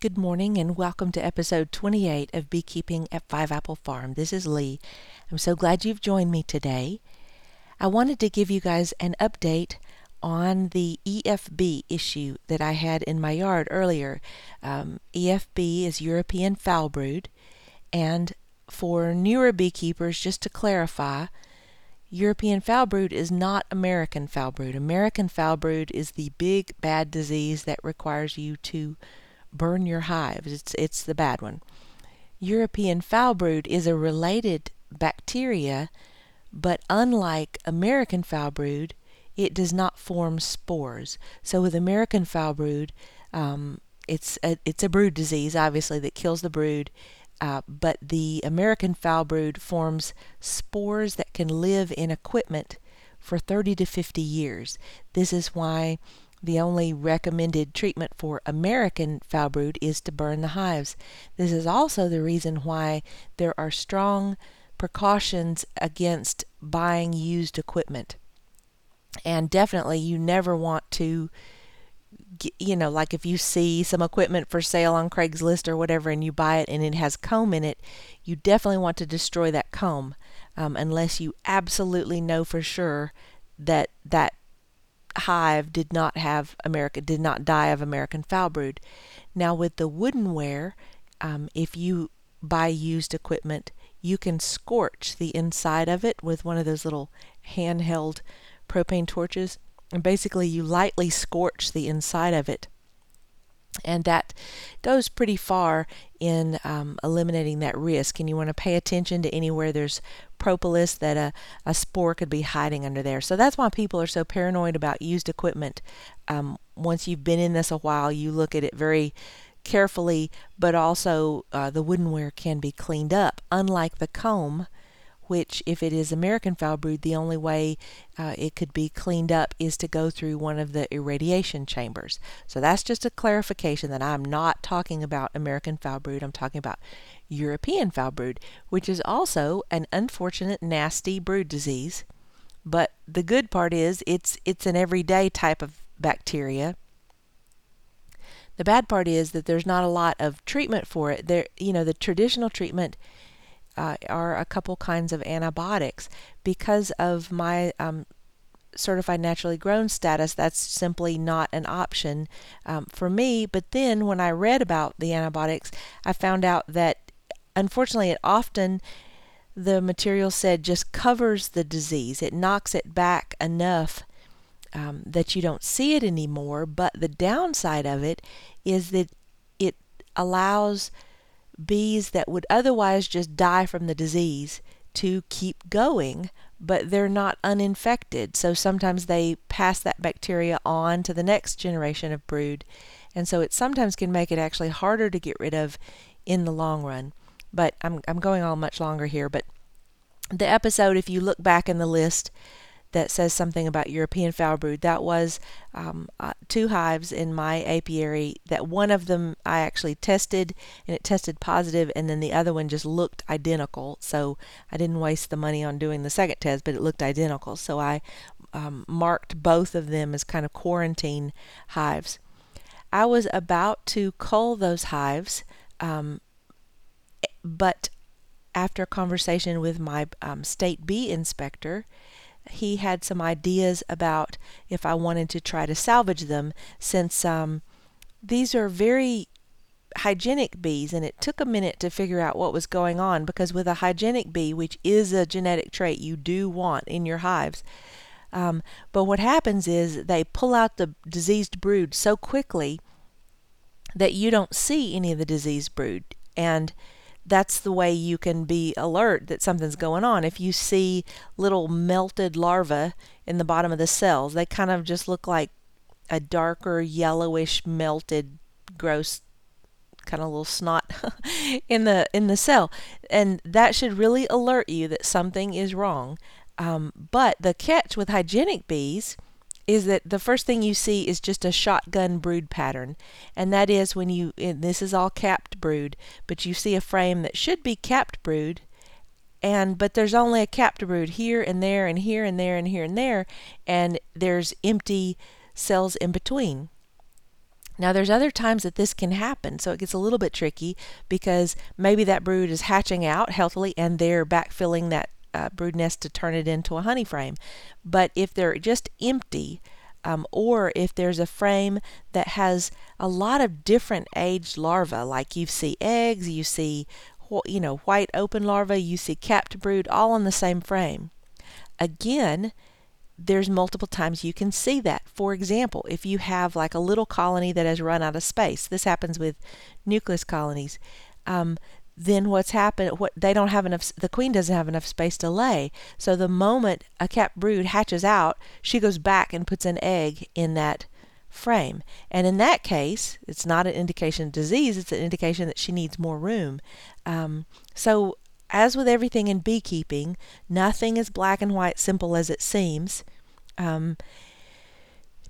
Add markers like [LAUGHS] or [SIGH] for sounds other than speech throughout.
Good morning and welcome to episode 28 of Beekeeping at Five Apple Farm. This is Lee. I'm so glad you've joined me today. I wanted to give you guys an update on the EFB issue that I had in my yard earlier. Um, EFB is European foul brood, and for newer beekeepers, just to clarify, European foul brood is not American foul brood. American foul brood is the big bad disease that requires you to burn your hives. It's, it's the bad one. European foul brood is a related bacteria, but unlike American foul brood, it does not form spores. So with American foul brood, um, it's a, it's a brood disease, obviously, that kills the brood. Uh, but the American foul brood forms spores that can live in equipment for 30 to 50 years. This is why the only recommended treatment for American foul brood is to burn the hives. This is also the reason why there are strong precautions against buying used equipment. And definitely, you never want to, you know, like if you see some equipment for sale on Craigslist or whatever and you buy it and it has comb in it, you definitely want to destroy that comb um, unless you absolutely know for sure that that hive did not have America did not die of American foul brood. Now with the woodenware, um, if you buy used equipment, you can scorch the inside of it with one of those little handheld propane torches, and basically you lightly scorch the inside of it and that goes pretty far in um, eliminating that risk. And you want to pay attention to anywhere there's propolis that a, a spore could be hiding under there. So that's why people are so paranoid about used equipment. Um, once you've been in this a while, you look at it very carefully, but also uh, the woodenware can be cleaned up. Unlike the comb, which, if it is American foul brood, the only way uh, it could be cleaned up is to go through one of the irradiation chambers. So that's just a clarification that I'm not talking about American foul brood, I'm talking about European foul brood, which is also an unfortunate, nasty brood disease. But the good part is it's it's an everyday type of bacteria. The bad part is that there's not a lot of treatment for it. There, you know, the traditional treatment uh, are a couple kinds of antibiotics. Because of my um, certified naturally grown status, that's simply not an option um, for me. But then when I read about the antibiotics, I found out that unfortunately it often the material said just covers the disease. It knocks it back enough um, that you don't see it anymore. But the downside of it is that it allows bees that would otherwise just die from the disease to keep going, but they're not uninfected. So sometimes they pass that bacteria on to the next generation of brood. And so it sometimes can make it actually harder to get rid of in the long run. But I'm, I'm going on much longer here. But the episode, if you look back in the list, that says something about European foul brood. That was um, uh, two hives in my apiary. That one of them I actually tested and it tested positive, and then the other one just looked identical. So I didn't waste the money on doing the second test, but it looked identical. So I um, marked both of them as kind of quarantine hives. I was about to cull those hives, um, but after a conversation with my um, state bee inspector, he had some ideas about if I wanted to try to salvage them since um, these are very hygienic bees and it took a minute to figure out what was going on because with a hygienic bee which is a genetic trait you do want in your hives um, but what happens is they pull out the diseased brood so quickly that you don't see any of the diseased brood. And that's the way you can be alert that something's going on. If you see little melted larvae in the bottom of the cells, they kind of just look like a darker yellowish melted gross kind of little snot [LAUGHS] in the in the cell and that should really alert you that something is wrong um, but the catch with hygienic bees is that the first thing you see is just a shotgun brood pattern. And that is when you, this is all capped brood, but you see a frame that should be capped brood. And but there's only a capped brood here and there and here and there and here and there, and there's empty cells in between. Now, there's other times that this can happen, so it gets a little bit tricky because maybe that brood is hatching out healthily and they're backfilling that uh, brood nest to turn it into a honey frame. But if they're just empty, um, or if there's a frame that has a lot of different aged larvae, like you see eggs, you see you know white open larvae, you see capped brood, all on the same frame. Again, there's multiple times you can see that. For example, if you have like a little colony that has run out of space, this happens with nucleus colonies. Um, then what's happened what they don't have enough the queen doesn't have enough space to lay. So the moment a capped brood hatches out she goes back and puts an egg in that frame. And in that case it's not an indication of disease it's an indication that she needs more room. Um, so as with everything in beekeeping, nothing is black and white simple as it seems. Um,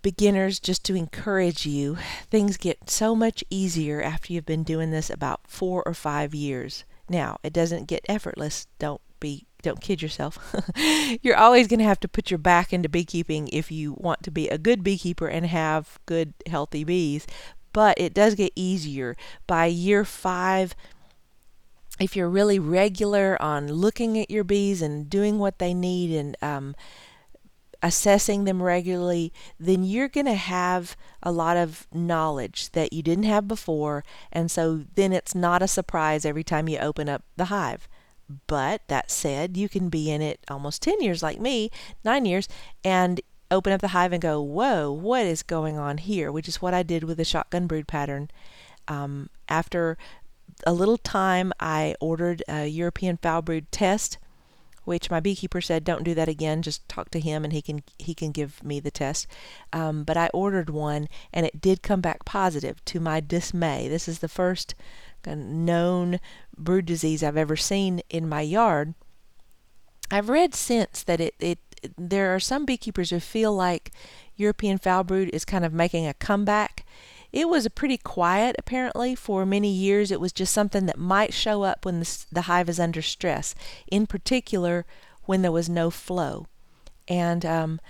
beginners, just to encourage you, things get so much easier after you've been doing this about four or five years. Now, it doesn't get effortless. Don't be don't kid yourself. [LAUGHS] You're always going to have to put your back into beekeeping if you want to be a good beekeeper and have good, healthy bees. But it does get easier. By year five, if you're really regular on looking at your bees and doing what they need and um, assessing them regularly, then you're going to have a lot of knowledge that you didn't have before. And so then it's not a surprise every time you open up the hive. But that said, you can be in it almost 10 years, like me, nine years, and open up the hive and go, whoa, what is going on here? Which is what I did with the shotgun brood pattern. Um, after a little time, I ordered a European foul brood test, which my beekeeper said, "Don't do that again. Just talk to him, and he can he can give me the test." Um, but I ordered one, and it did come back positive. To my dismay, this is the first known brood disease I've ever seen in my yard. I've read since that it, it there are some beekeepers who feel like European foul brood is kind of making a comeback it was a pretty quiet, apparently, for many years. It was just something that might show up when the, the hive is under stress, in particular when there was no flow. And um,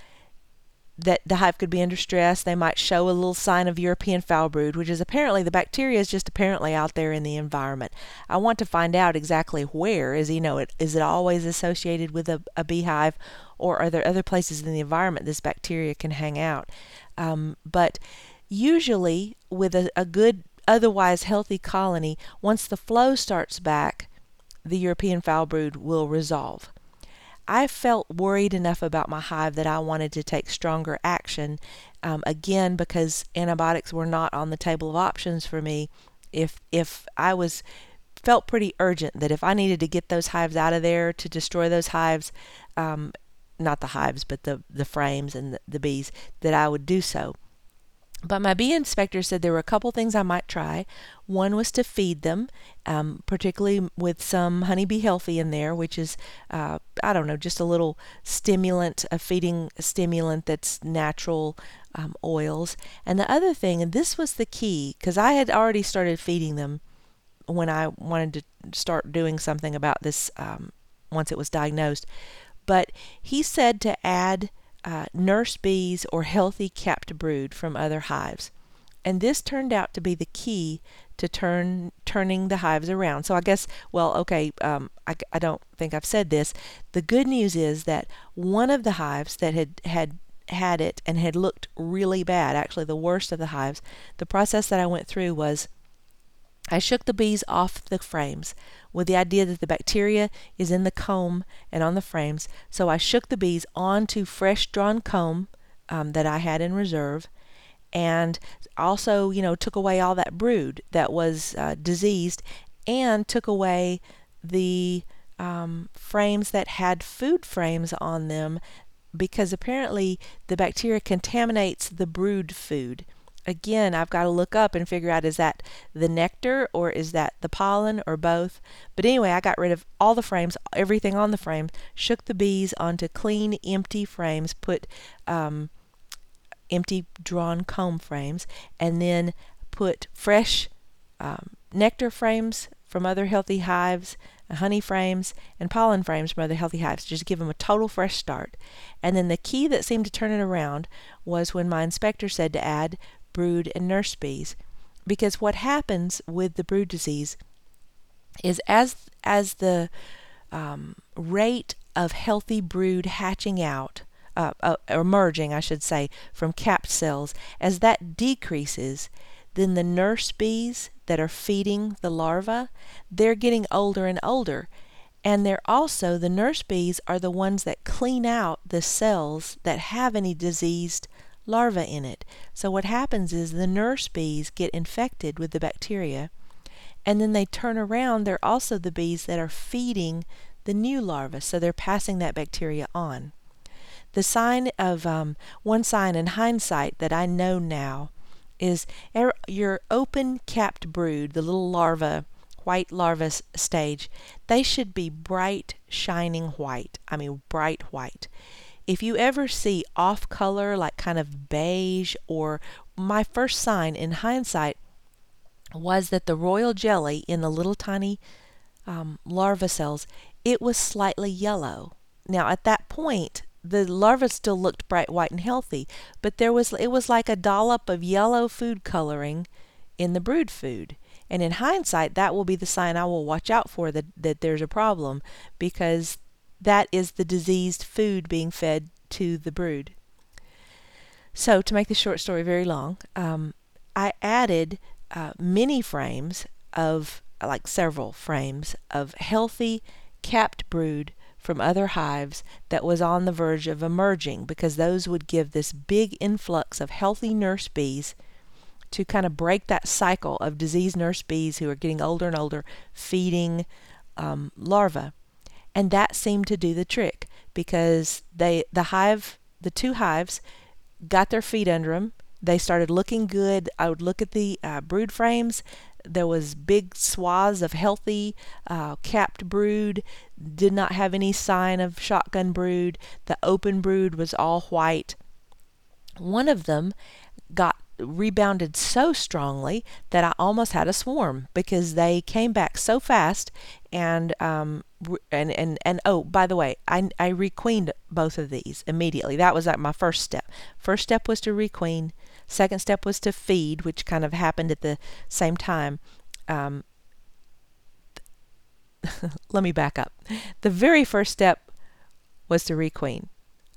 that the hive could be under stress. They might show a little sign of European foul brood, which is apparently the bacteria is just apparently out there in the environment. I want to find out exactly where. Is you know, it is it always associated with a, a beehive, or are there other places in the environment this bacteria can hang out? Um, but Usually, with a, a good, otherwise healthy colony, once the flow starts back, the European foul brood will resolve. I felt worried enough about my hive that I wanted to take stronger action. Um, again, because antibiotics were not on the table of options for me. If if I was felt pretty urgent that if I needed to get those hives out of there to destroy those hives, um, not the hives, but the the frames and the, the bees, that I would do so. But my bee inspector said there were a couple things I might try. One was to feed them, um, particularly with some Honey-B-Healthy in there, which is, uh, I don't know, just a little stimulant, a feeding stimulant that's natural um, oils. And the other thing, and this was the key, because I had already started feeding them when I wanted to start doing something about this um, once it was diagnosed. But he said to add uh, nurse bees or healthy capped brood from other hives. And this turned out to be the key to turn turning the hives around. So I guess, well, okay, um, I, I don't think I've said this. The good news is that one of the hives that had had had it and had looked really bad, actually the worst of the hives, the process that I went through was I shook the bees off the frames with the idea that the bacteria is in the comb and on the frames. So I shook the bees onto fresh drawn comb um, that I had in reserve and also, you know, took away all that brood that was uh, diseased and took away the um, frames that had food frames on them because apparently the bacteria contaminates the brood food again, I've got to look up and figure out is that the nectar or is that the pollen or both. But anyway, I got rid of all the frames, everything on the frame, shook the bees onto clean, empty frames, put um, empty drawn comb frames, and then put fresh um, nectar frames from other healthy hives honey frames, and pollen frames from other healthy hives. Just give them a total fresh start. And then the key that seemed to turn it around was when my inspector said to add brood and nurse bees. Because what happens with the brood disease is as as the um, rate of healthy brood hatching out, uh, uh, emerging, I should say, from capped cells, as that decreases, then the nurse bees that are feeding the larva, they're getting older and older. And they're also, the nurse bees are the ones that clean out the cells that have any diseased larva in it. So what happens is the nurse bees get infected with the bacteria and then they turn around, they're also the bees that are feeding the new larva, so they're passing that bacteria on. The sign of um, one sign in hindsight that I know now is er, your open capped brood, the little larva, white larva stage, they should be bright, shining white. I mean, bright white. If you ever see off color, like kind of beige, or my first sign in hindsight was that the royal jelly in the little tiny um, larva cells, it was slightly yellow. Now at that point, the larva still looked bright white and healthy, but there was it was like a dollop of yellow food coloring in the brood food. And in hindsight, that will be the sign I will watch out for that, that there's a problem because that is the diseased food being fed to the brood. So, to make the short story very long, um, I added uh, many frames of, like several frames, of healthy capped brood from other hives that was on the verge of emerging because those would give this big influx of healthy nurse bees to kind of break that cycle of diseased nurse bees who are getting older and older feeding um, larvae. And that seemed to do the trick because they the hive the two hives got their feet under them they started looking good. I would look at the uh, brood frames. There was big swaths of healthy uh, capped brood. Did not have any sign of shotgun brood. The open brood was all white. One of them rebounded so strongly that I almost had a swarm because they came back so fast and um and and and oh by the way I I requeened both of these immediately. That was like my first step. First step was to requeen. Second step was to feed which kind of happened at the same time. Um, [LAUGHS] let me back up. The very first step was to requeen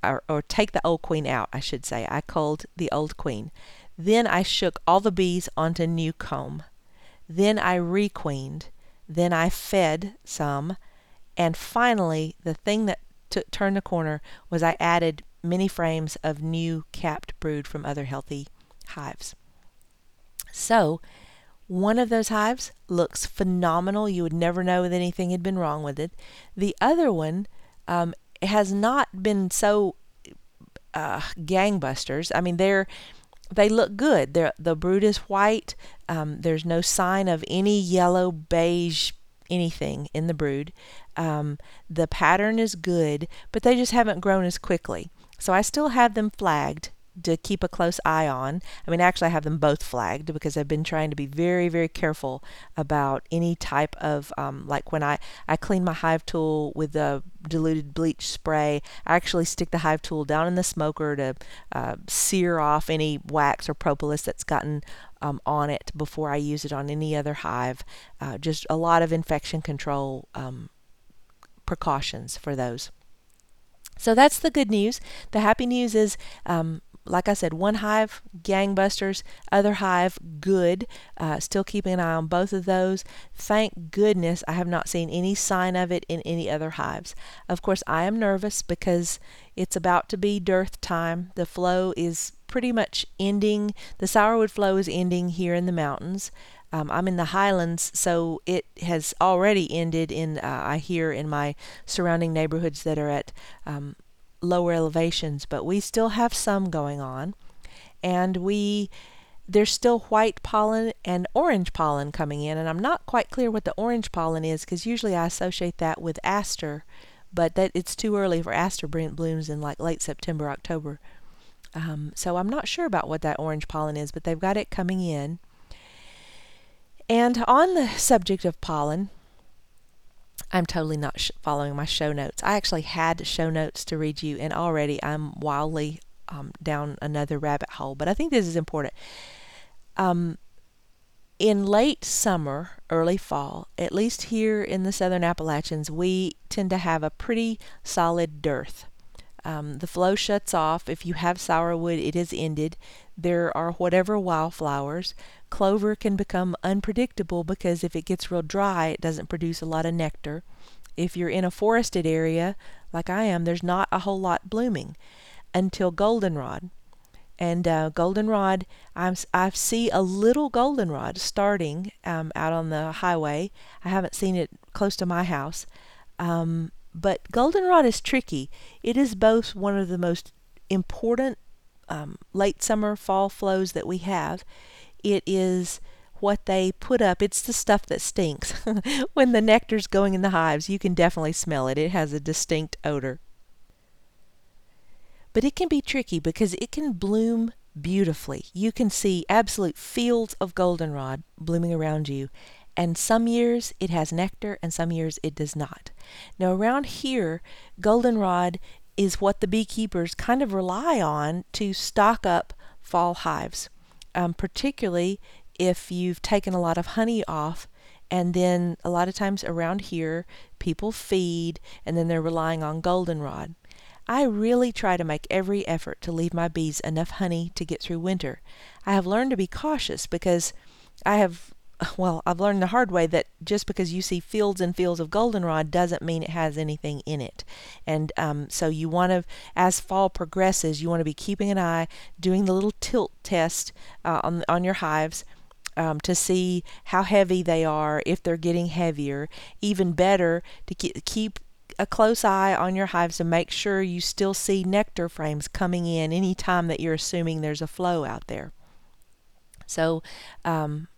or, or take the old queen out I should say. I culled the old queen then I shook all the bees onto new comb. Then I requeened. Then I fed some. And finally, the thing that t- turned the corner was I added many frames of new capped brood from other healthy hives. So, one of those hives looks phenomenal. You would never know that anything had been wrong with it. The other one um, has not been so uh, gangbusters. I mean, they're they look good. They're, the brood is white. Um, there's no sign of any yellow, beige, anything in the brood. Um, the pattern is good, but they just haven't grown as quickly. So I still have them flagged to keep a close eye on. I mean, actually, I have them both flagged because I've been trying to be very, very careful about any type of, um, like when I, I clean my hive tool with the diluted bleach spray, I actually stick the hive tool down in the smoker to uh, sear off any wax or propolis that's gotten um, on it before I use it on any other hive. Uh, just a lot of infection control um, precautions for those. So that's the good news. The happy news is um, like I said, one hive, gangbusters, other hive, good. Uh, still keeping an eye on both of those. Thank goodness I have not seen any sign of it in any other hives. Of course, I am nervous because it's about to be dearth time. The flow is pretty much ending. The sourwood flow is ending here in the mountains. Um, I'm in the highlands, so it has already ended in, uh, I hear, in my surrounding neighborhoods that are at um, lower elevations, but we still have some going on. And we there's still white pollen and orange pollen coming in, and I'm not quite clear what the orange pollen is because usually I associate that with aster, but that it's too early for aster blooms in like late September, October. Um, so I'm not sure about what that orange pollen is, but they've got it coming in. And on the subject of pollen, I'm totally not sh- following my show notes. I actually had show notes to read you, and already I'm wildly um, down another rabbit hole. But I think this is important. Um, in late summer, early fall, at least here in the southern Appalachians, we tend to have a pretty solid dearth. Um, the flow shuts off. If you have sourwood, it is ended. There are whatever wildflowers. Clover can become unpredictable because if it gets real dry, it doesn't produce a lot of nectar. If you're in a forested area, like I am, there's not a whole lot blooming until goldenrod. And uh, goldenrod, I'm, I see a little goldenrod starting um, out on the highway. I haven't seen it close to my house. Um, but goldenrod is tricky. It is both one of the most important um, late summer fall flows that we have. It is what they put up. It's the stuff that stinks. [LAUGHS] when the nectar's going in the hives, you can definitely smell it. It has a distinct odor. But it can be tricky because it can bloom beautifully. You can see absolute fields of goldenrod blooming around you. And some years it has nectar and some years it does not. Now, around here, goldenrod is what the beekeepers kind of rely on to stock up fall hives, um, particularly if you've taken a lot of honey off and then a lot of times around here people feed and then they're relying on goldenrod. I really try to make every effort to leave my bees enough honey to get through winter. I have learned to be cautious because I have well, I've learned the hard way that just because you see fields and fields of goldenrod doesn't mean it has anything in it. And um, so you want to, as fall progresses, you want to be keeping an eye, doing the little tilt test uh, on on your hives. Um, to see how heavy they are, if they're getting heavier. Even better to keep a close eye on your hives to make sure you still see nectar frames coming in any time that you're assuming there's a flow out there. So um,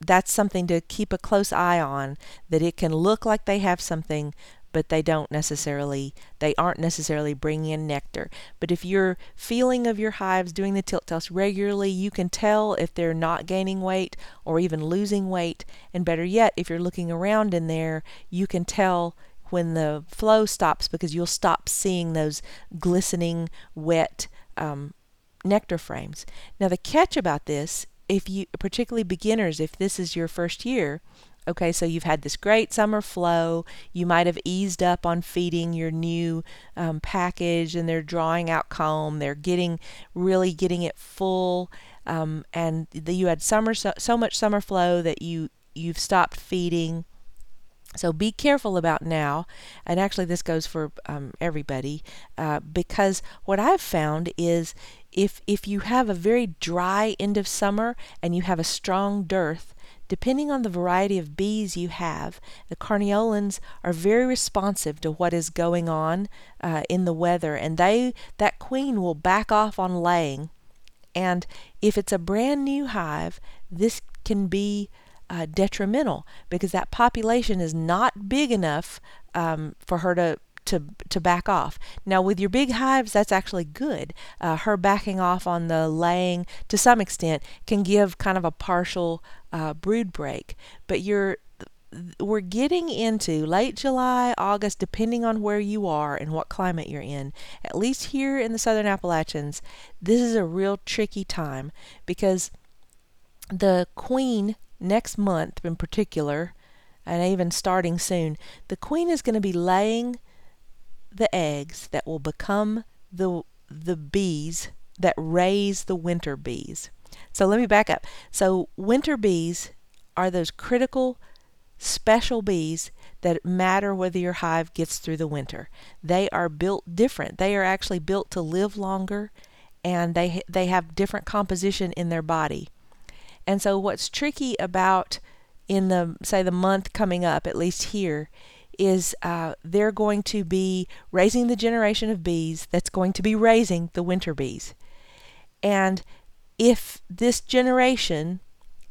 that's something to keep a close eye on that it can look like they have something but they don't necessarily they aren't necessarily bringing in nectar but if you're feeling of your hives doing the tilt test regularly you can tell if they're not gaining weight or even losing weight and better yet if you're looking around in there you can tell when the flow stops because you'll stop seeing those glistening, wet um, nectar frames. Now, the catch about this, if you, particularly beginners, if this is your first year, okay, so you've had this great summer flow, you might have eased up on feeding your new um, package, and they're drawing out comb, they're getting really getting it full, um, and the, you had summer so, so much summer flow that you you've stopped feeding. So be careful about now, and actually this goes for um, everybody, uh, because what I've found is if if you have a very dry end of summer and you have a strong dearth, depending on the variety of bees you have, the carniolans are very responsive to what is going on uh, in the weather, and they that queen will back off on laying. And if it's a brand new hive, this can be uh, detrimental because that population is not big enough um, for her to to to back off. Now with your big hives, that's actually good. Uh, her backing off on the laying to some extent can give kind of a partial uh, brood break, but you're we're getting into late July, August, depending on where you are and what climate you're in. At least here in the southern Appalachians, this is a real tricky time because the queen next month in particular, and even starting soon, the queen is going to be laying the eggs that will become the the bees that raise the winter bees. So let me back up. So winter bees are those critical special bees that matter whether your hive gets through the winter. They are built different. They are actually built to live longer and they they have different composition in their body. And so what's tricky about in the say the month coming up, at least here, is uh, they're going to be raising the generation of bees that's going to be raising the winter bees. And if this generation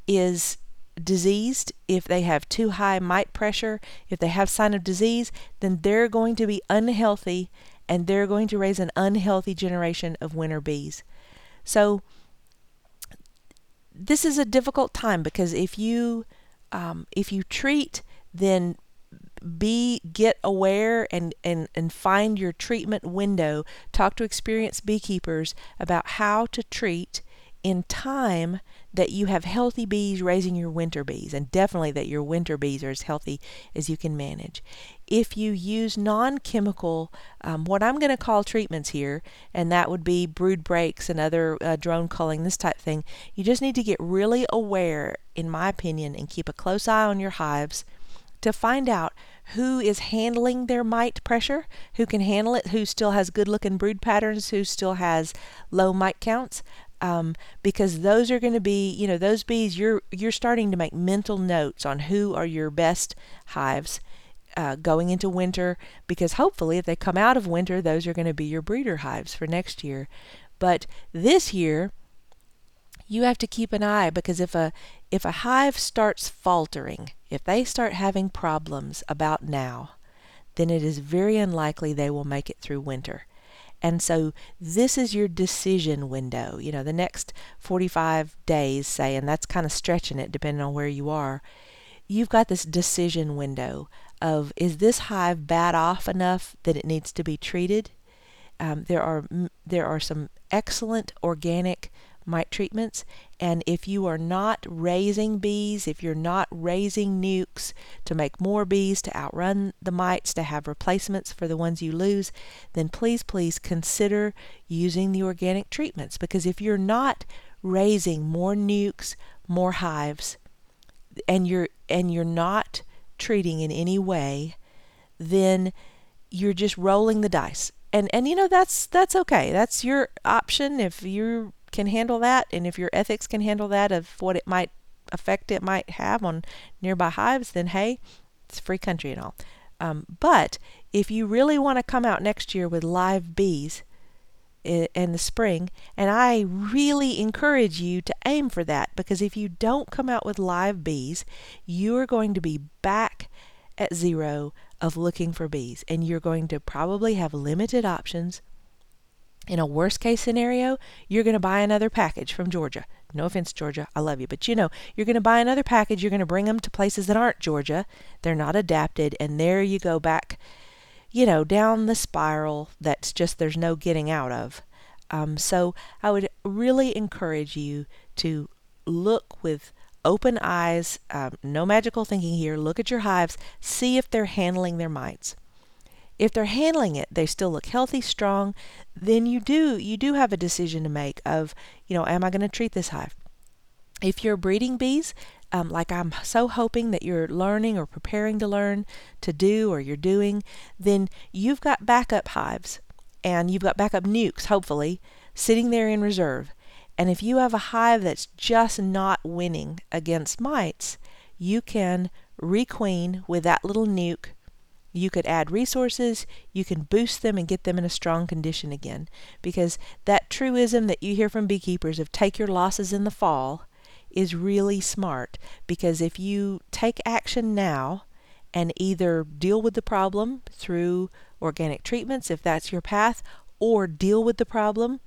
is diseased, if they have too high mite pressure, if they have sign of disease, then they're going to be unhealthy and they're going to raise an unhealthy generation of winter bees. So this is a difficult time because if you um, if you treat, then be get aware and, and and find your treatment window talk to experienced beekeepers about how to treat in time that you have healthy bees raising your winter bees, and definitely that your winter bees are as healthy as you can manage. If you use non chemical, um, what I'm going to call treatments here, and that would be brood breaks and other uh, drone culling, this type thing, you just need to get really aware, in my opinion, and keep a close eye on your hives to find out who is handling their mite pressure, who can handle it, who still has good looking brood patterns, who still has low mite counts. Um, because those are going to be, you know, those bees. You're you're starting to make mental notes on who are your best hives uh, going into winter. Because hopefully, if they come out of winter, those are going to be your breeder hives for next year. But this year, you have to keep an eye because if a if a hive starts faltering, if they start having problems about now, then it is very unlikely they will make it through winter. And so this is your decision window. You know, the next 45 days, say, and that's kind of stretching it depending on where you are. You've got this decision window of is this hive bad off enough that it needs to be treated? Um, there are there are some excellent organic mite treatments. And if you are not raising bees, if you're not raising nukes to make more bees, to outrun the mites, to have replacements for the ones you lose, then please, please consider using the organic treatments. Because if you're not raising more nukes, more hives, and you're and you're not treating in any way, then you're just rolling the dice. And and you know that's that's okay. That's your option if you're can handle that and if your ethics can handle that of what it might effect it might have on nearby hives, then hey, it's free country and all. Um, but if you really want to come out next year with live bees in the spring, and I really encourage you to aim for that because if you don't come out with live bees, you are going to be back at zero of looking for bees, and you're going to probably have limited options in a worst case scenario, you're going to buy another package from Georgia. No offense, Georgia, I love you, but you know, you're going to buy another package, you're going to bring them to places that aren't Georgia. They're not adapted, and there you go back, you know, down the spiral that's just there's no getting out of. Um, so I would really encourage you to look with open eyes, um, no magical thinking here. Look at your hives, see if they're handling their mites. If they're handling it, they still look healthy, strong, then you do you do have a decision to make of, you know, am I going to treat this hive? If you're breeding bees, um, like I'm so hoping that you're learning or preparing to learn to do or you're doing, then you've got backup hives and you've got backup nukes, hopefully, sitting there in reserve. And if you have a hive that's just not winning against mites, you can requeen with that little nuke you could add resources, you can boost them and get them in a strong condition again. Because that truism that you hear from beekeepers of take your losses in the fall is really smart. Because if you take action now and either deal with the problem through organic treatments, if that's your path, or deal with the problem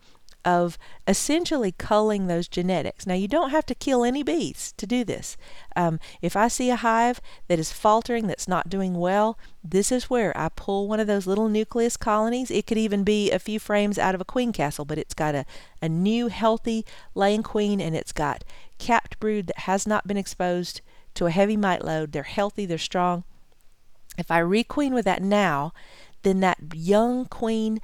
of essentially culling those genetics. Now, you don't have to kill any bees to do this. Um, if I see a hive that is faltering, that's not doing well, this is where I pull one of those little nucleus colonies. It could even be a few frames out of a queen castle, but it's got a, a new, healthy laying queen and it's got capped brood that has not been exposed to a heavy mite load. They're healthy, they're strong. If I requeen with that now, then that young queen,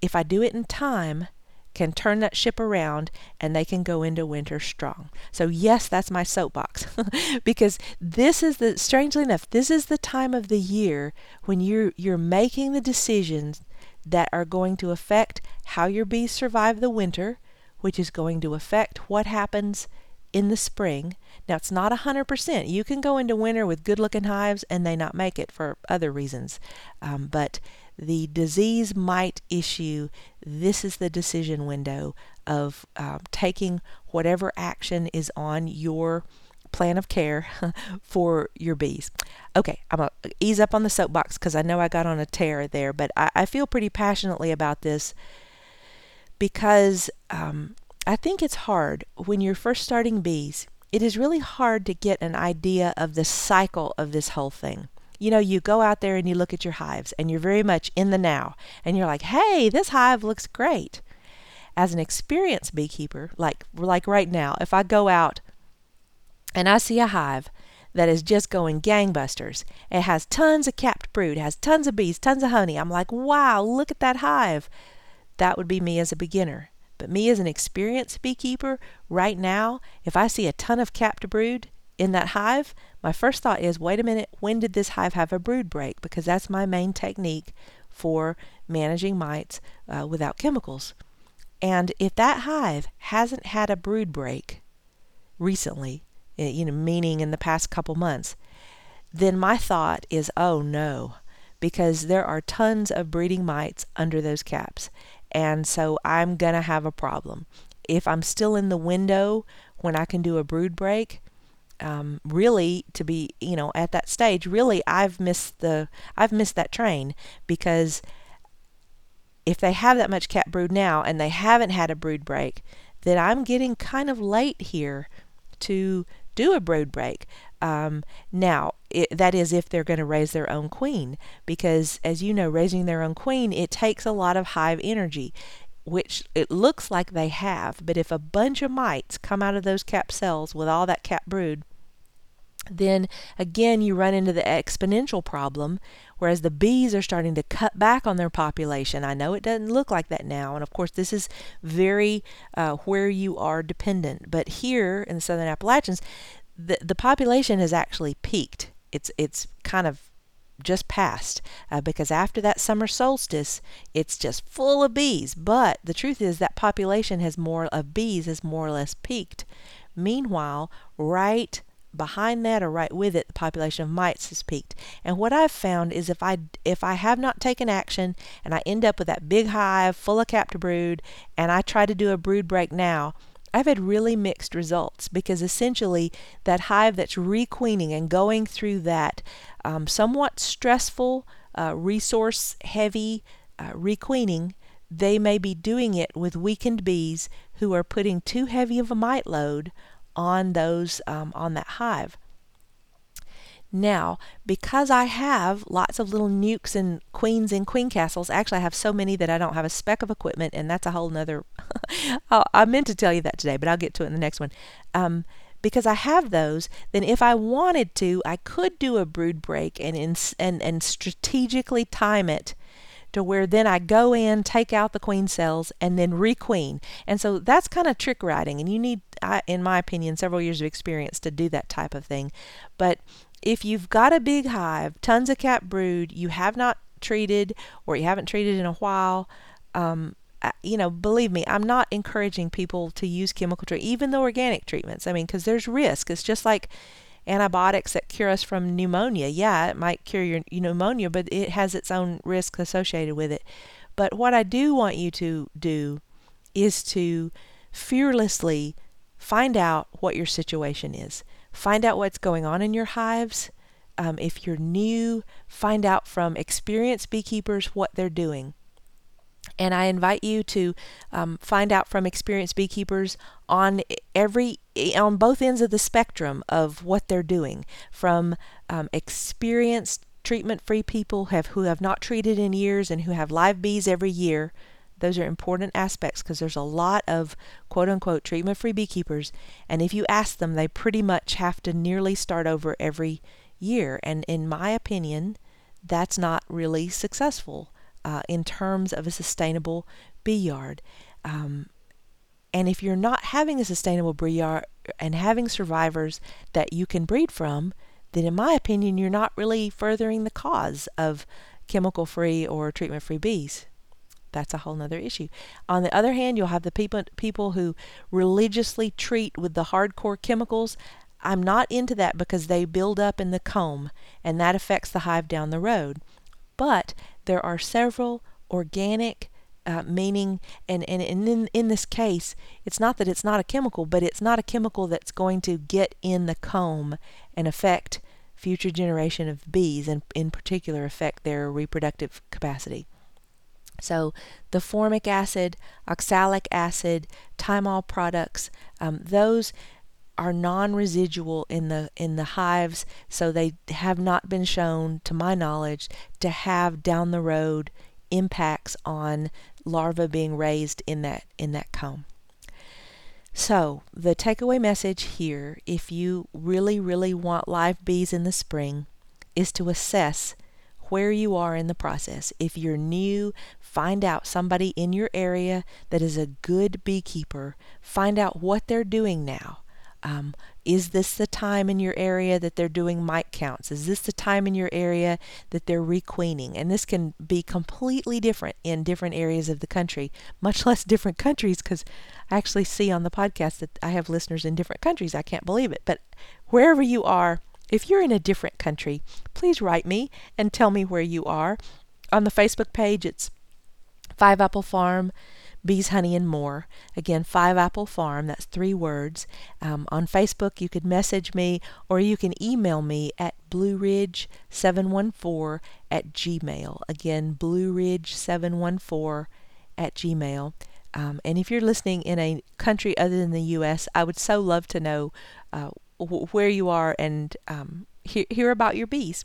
if I do it in time, can turn that ship around and they can go into winter strong. So yes, that's my soapbox [LAUGHS] because this is the strangely enough, this is the time of the year when you're you're making the decisions that are going to affect how your bees survive the winter, which is going to affect what happens in the spring. Now, it's not 100%. You can go into winter with good looking hives and they not make it for other reasons. Um, but the disease mite issue, this is the decision window of uh, taking whatever action is on your plan of care [LAUGHS] for your bees. Okay, I'm going to ease up on the soapbox because I know I got on a tear there, but I, I feel pretty passionately about this because um, I think it's hard when you're first starting bees. It is really hard to get an idea of the cycle of this whole thing you know, you go out there and you look at your hives and you're very much in the now and you're like, hey, this hive looks great. as an experienced beekeeper, like like right now, if I go out and I see a hive that is just going gangbusters. It has tons of capped brood, has tons of bees, tons of honey. I'm like, wow, look at that hive. That would be me as a beginner. But me as an experienced beekeeper, right now, if I see a ton of capped brood in that hive, my first thought is, wait a minute, when did this hive have a brood break? Because that's my main technique for managing mites uh, without chemicals. And if that hive hasn't had a brood break recently, eh, you know, meaning in the past couple months, then my thought is, oh no, because there are tons of breeding mites under those caps. And so I'm going to have a problem. If I'm still in the window when I can do a brood break, um, really to be you know at that stage really I've missed the I've missed that train because if they have that much cap brood now and they haven't had a brood break then I'm getting kind of late here to do a brood break. Um, now, it, that is if they're going to raise their own queen, because as you know, raising their own queen, it takes a lot of hive energy, which it looks like they have. But if a bunch of mites come out of those cap cells with all that cap brood, then again you run into the exponential problem whereas the bees are starting to cut back on their population i know it doesn't look like that now and of course this is very uh, where you are dependent but here in the southern appalachians the, the population has actually peaked it's it's kind of just passed uh, because after that summer solstice it's just full of bees. But the truth is that population has more of bees has more or less peaked. Meanwhile right behind that or right with it the population of mites has peaked. And what i've found is if i if i have not taken action and i end up with that big hive full of captive brood and i try to do a brood break now I've had really mixed results because essentially that hive that's requeening and going through that um, somewhat stressful, uh, resource heavy uh, requeening, they may be doing it with weakened bees who are putting too heavy of a mite load on those um, on that hive. Now, because I have lots of little nukes and queens and queen castles, actually I have so many that I don't have a speck of equipment, and that's a whole nother. [LAUGHS] I meant to tell you that today, but I'll get to it in the next one. Um, because I have those, then if I wanted to, I could do a brood break and and and strategically time it to where then I go in, take out the queen cells, and then requeen. And so that's kind of trick riding, and you need, in my opinion, several years of experience to do that type of thing. But if you've got a big hive, tons of cap brood, you have not treated or you haven't treated in a while, um, you know, believe me, I'm not encouraging people to use chemical treatment, even the organic treatments. I mean, because there's risk. It's just like antibiotics that cure us from pneumonia. Yeah, it might cure your pneumonia, but it has its own risks associated with it. But what I do want you to do is to fearlessly find out what your situation is. Find out what's going on in your hives. Um, if you're new, find out from experienced beekeepers what they're doing. And I invite you to um, find out from experienced beekeepers on every on both ends of the spectrum of what they're doing, from um, experienced treatment-free people have who have not treated in years and who have live bees every year. Those are important aspects because there's a lot of quote unquote treatment free beekeepers, and if you ask them, they pretty much have to nearly start over every year. And in my opinion, that's not really successful uh, in terms of a sustainable bee yard. Um, and if you're not having a sustainable bee yard and having survivors that you can breed from, then in my opinion, you're not really furthering the cause of chemical free or treatment free bees. That's a whole nother issue. On the other hand, you'll have the people people who religiously treat with the hardcore chemicals. I'm not into that because they build up in the comb and that affects the hive down the road. But there are several organic uh, meaning and, and, and in, in this case it's not that it's not a chemical but it's not a chemical that's going to get in the comb and affect future generation of bees and in particular affect their reproductive capacity so the formic acid oxalic acid thymol products um, those are non-residual in the in the hives so they have not been shown to my knowledge to have down the road impacts on larvae being raised in that in that comb. So, the takeaway message here, if you really, really want live bees in the spring, is to assess where you are in the process. If you're new, find out somebody in your area that is a good beekeeper. Find out what they're doing now. Um, is this the time in your area that they're doing mite counts? Is this the time in your area that they're requeening? And this can be completely different in different areas of the country, much less different countries, because I actually see on the podcast that I have listeners in different countries. I can't believe it. But wherever you are, if you're in a different country, please write me and tell me where you are. On the Facebook page, it's Five Apple Farm Bees, Honey, and More. Again, Five Apple Farm, that's three words. Um, on Facebook, you could message me or you can email me at blueridge714 at gmail. Again, blueridge714 at gmail. Um, and if you're listening in a country other than the U.S., I would so love to know uh, where you are and um, hear, hear about your bees.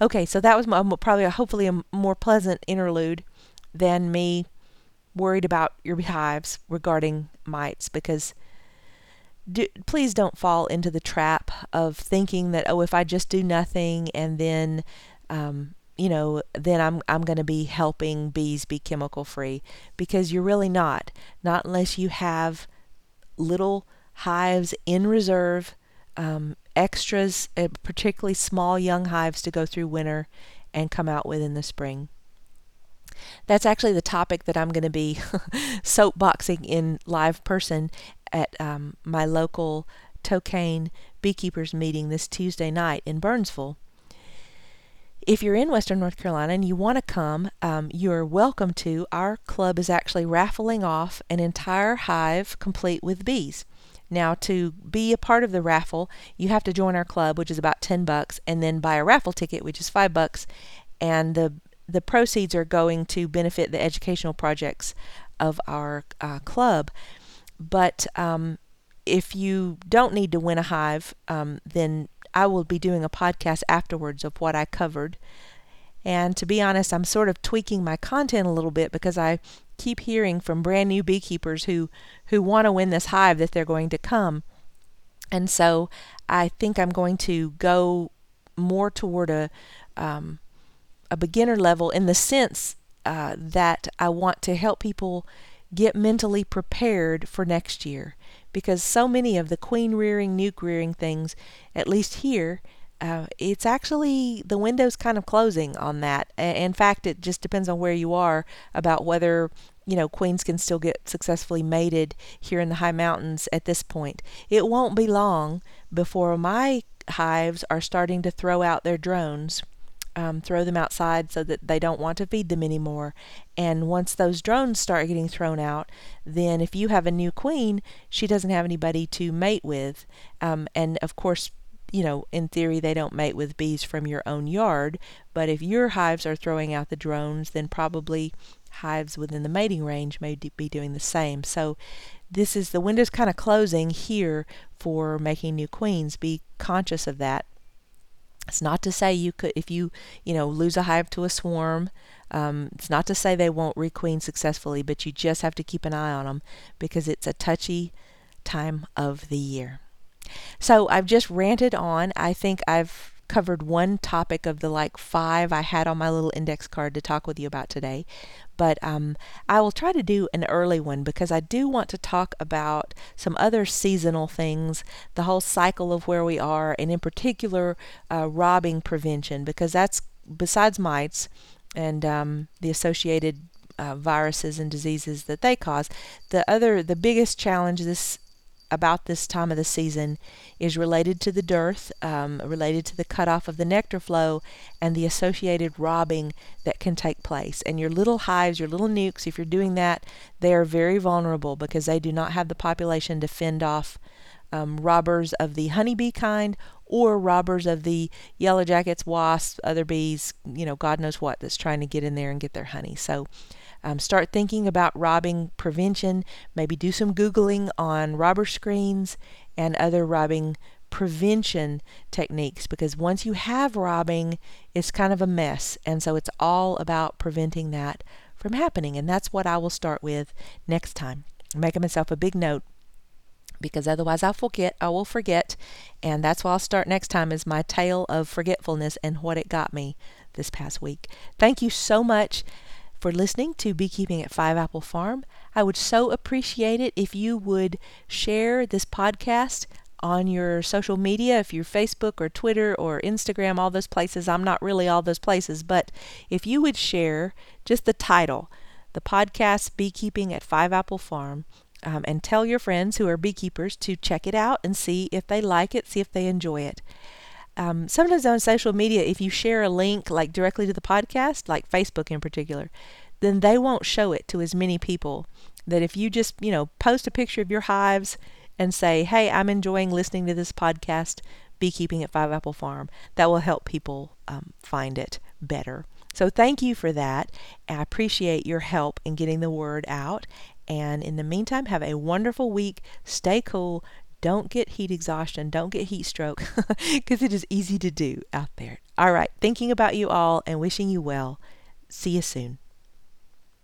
Okay, so that was my, probably a, hopefully a more pleasant interlude than me worried about your beehives regarding mites because do, please don't fall into the trap of thinking that oh if I just do nothing and then um, you know then I'm I'm going to be helping bees be chemical free because you're really not not unless you have little hives in reserve um, extras uh, particularly small young hives to go through winter and come out with in the spring that's actually the topic that I'm going to be [LAUGHS] soapboxing in live person at um, my local Toe Cane beekeepers meeting this Tuesday night in Burnsville. If you're in Western North Carolina and you want to come, um, you're welcome to. Our club is actually raffling off an entire hive complete with bees. Now, to be a part of the raffle, you have to join our club, which is about 10 bucks, and then buy a raffle ticket, which is 5 bucks. And the the proceeds are going to benefit the educational projects of our uh, club. But um, if you don't need to win a hive, um, then I will be doing a podcast afterwards of what I covered. And to be honest, I'm sort of tweaking my content a little bit because I keep hearing from brand new beekeepers who, who want to win this hive that they're going to come. And so I think I'm going to go more toward a um, a beginner level in the sense uh, that I want to help people get mentally prepared for next year because so many of the queen rearing, nuke rearing things, at least here, uh, it's actually the window's kind of closing on that. In fact, it just depends on where you are about whether you know queens can still get successfully mated here in the high mountains at this point. It won't be long before my hives are starting to throw out their drones um, throw them outside so that they don't want to feed them anymore. And once those drones start getting thrown out, then if you have a new queen, she doesn't have anybody to mate with. Um, and of course, you know, in theory, they don't mate with bees from your own yard. But if your hives are throwing out the drones, then probably hives within the mating range may be doing the same. So this is the window's kind of closing here for making new queens. Be conscious of that. It's not to say you could, if you, you know, lose a hive to a swarm, um, it's not to say they won't requeen successfully, but you just have to keep an eye on them because it's a touchy time of the year. So I've just ranted on. I think I've covered one topic of the like five I had on my little index card to talk with you about today. But um, I will try to do an early one because I do want to talk about some other seasonal things, the whole cycle of where we are, and in particular, uh, robbing prevention, because that's besides mites and um, the associated uh, viruses and diseases that they cause. The other, the biggest challenge this about this time of the season is related to the dearth, um, related to the cutoff of the nectar flow, and the associated robbing that can take place. And your little hives, your little nukes, if you're doing that, they are very vulnerable because they do not have the population to fend off um, robbers of the honeybee kind or robbers of the yellow jackets, wasps, other bees, you know, God knows what that's trying to get in there and get their honey. So um, start thinking about robbing prevention. Maybe do some Googling on robber screens and other robbing prevention techniques because once you have robbing, it's kind of a mess. And so it's all about preventing that from happening. And that's what I will start with next time. I'm making myself a big note because otherwise I'll forget. I will forget. And that's why I'll start next time is my tale of forgetfulness and what it got me this past week. Thank you so much for listening to Beekeeping at Five Apple Farm. I would so appreciate it if you would share this podcast on your social media, if you're Facebook or Twitter or Instagram, all those places. I'm not really all those places, but if you would share just the title, the podcast Beekeeping at Five Apple Farm, um, and tell your friends who are beekeepers to check it out and see if they like it, see if they enjoy it. Um, sometimes on social media, if you share a link like directly to the podcast, like Facebook in particular, then they won't show it to as many people. That if you just, you know, post a picture of your hives and say, hey, I'm enjoying listening to this podcast, Beekeeping at Five Apple Farm, that will help people um, find it better. So thank you for that. I appreciate your help in getting the word out. And in the meantime, have a wonderful week. Stay cool. Don't get heat exhaustion. Don't get heat stroke [LAUGHS] because it is easy to do out there. All right. Thinking about you all and wishing you well. See you soon.